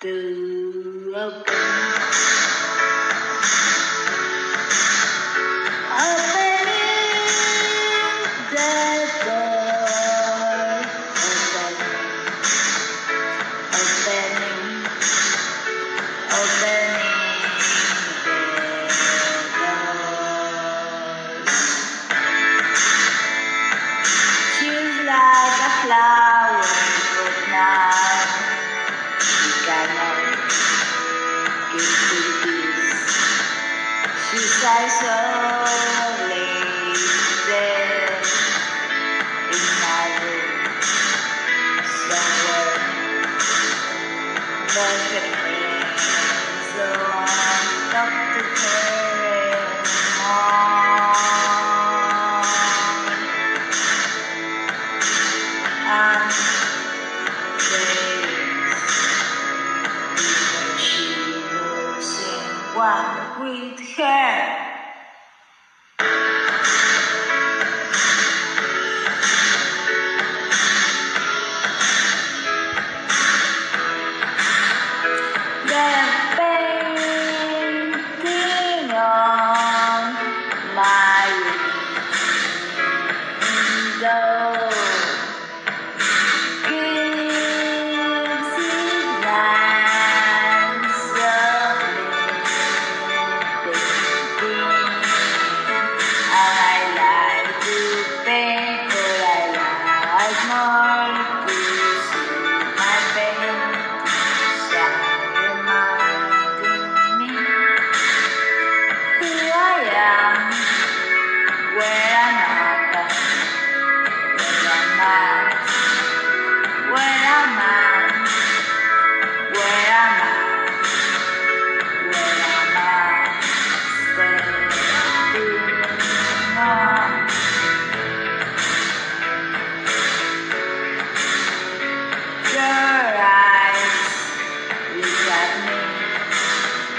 the. 在所 with hair. as mine.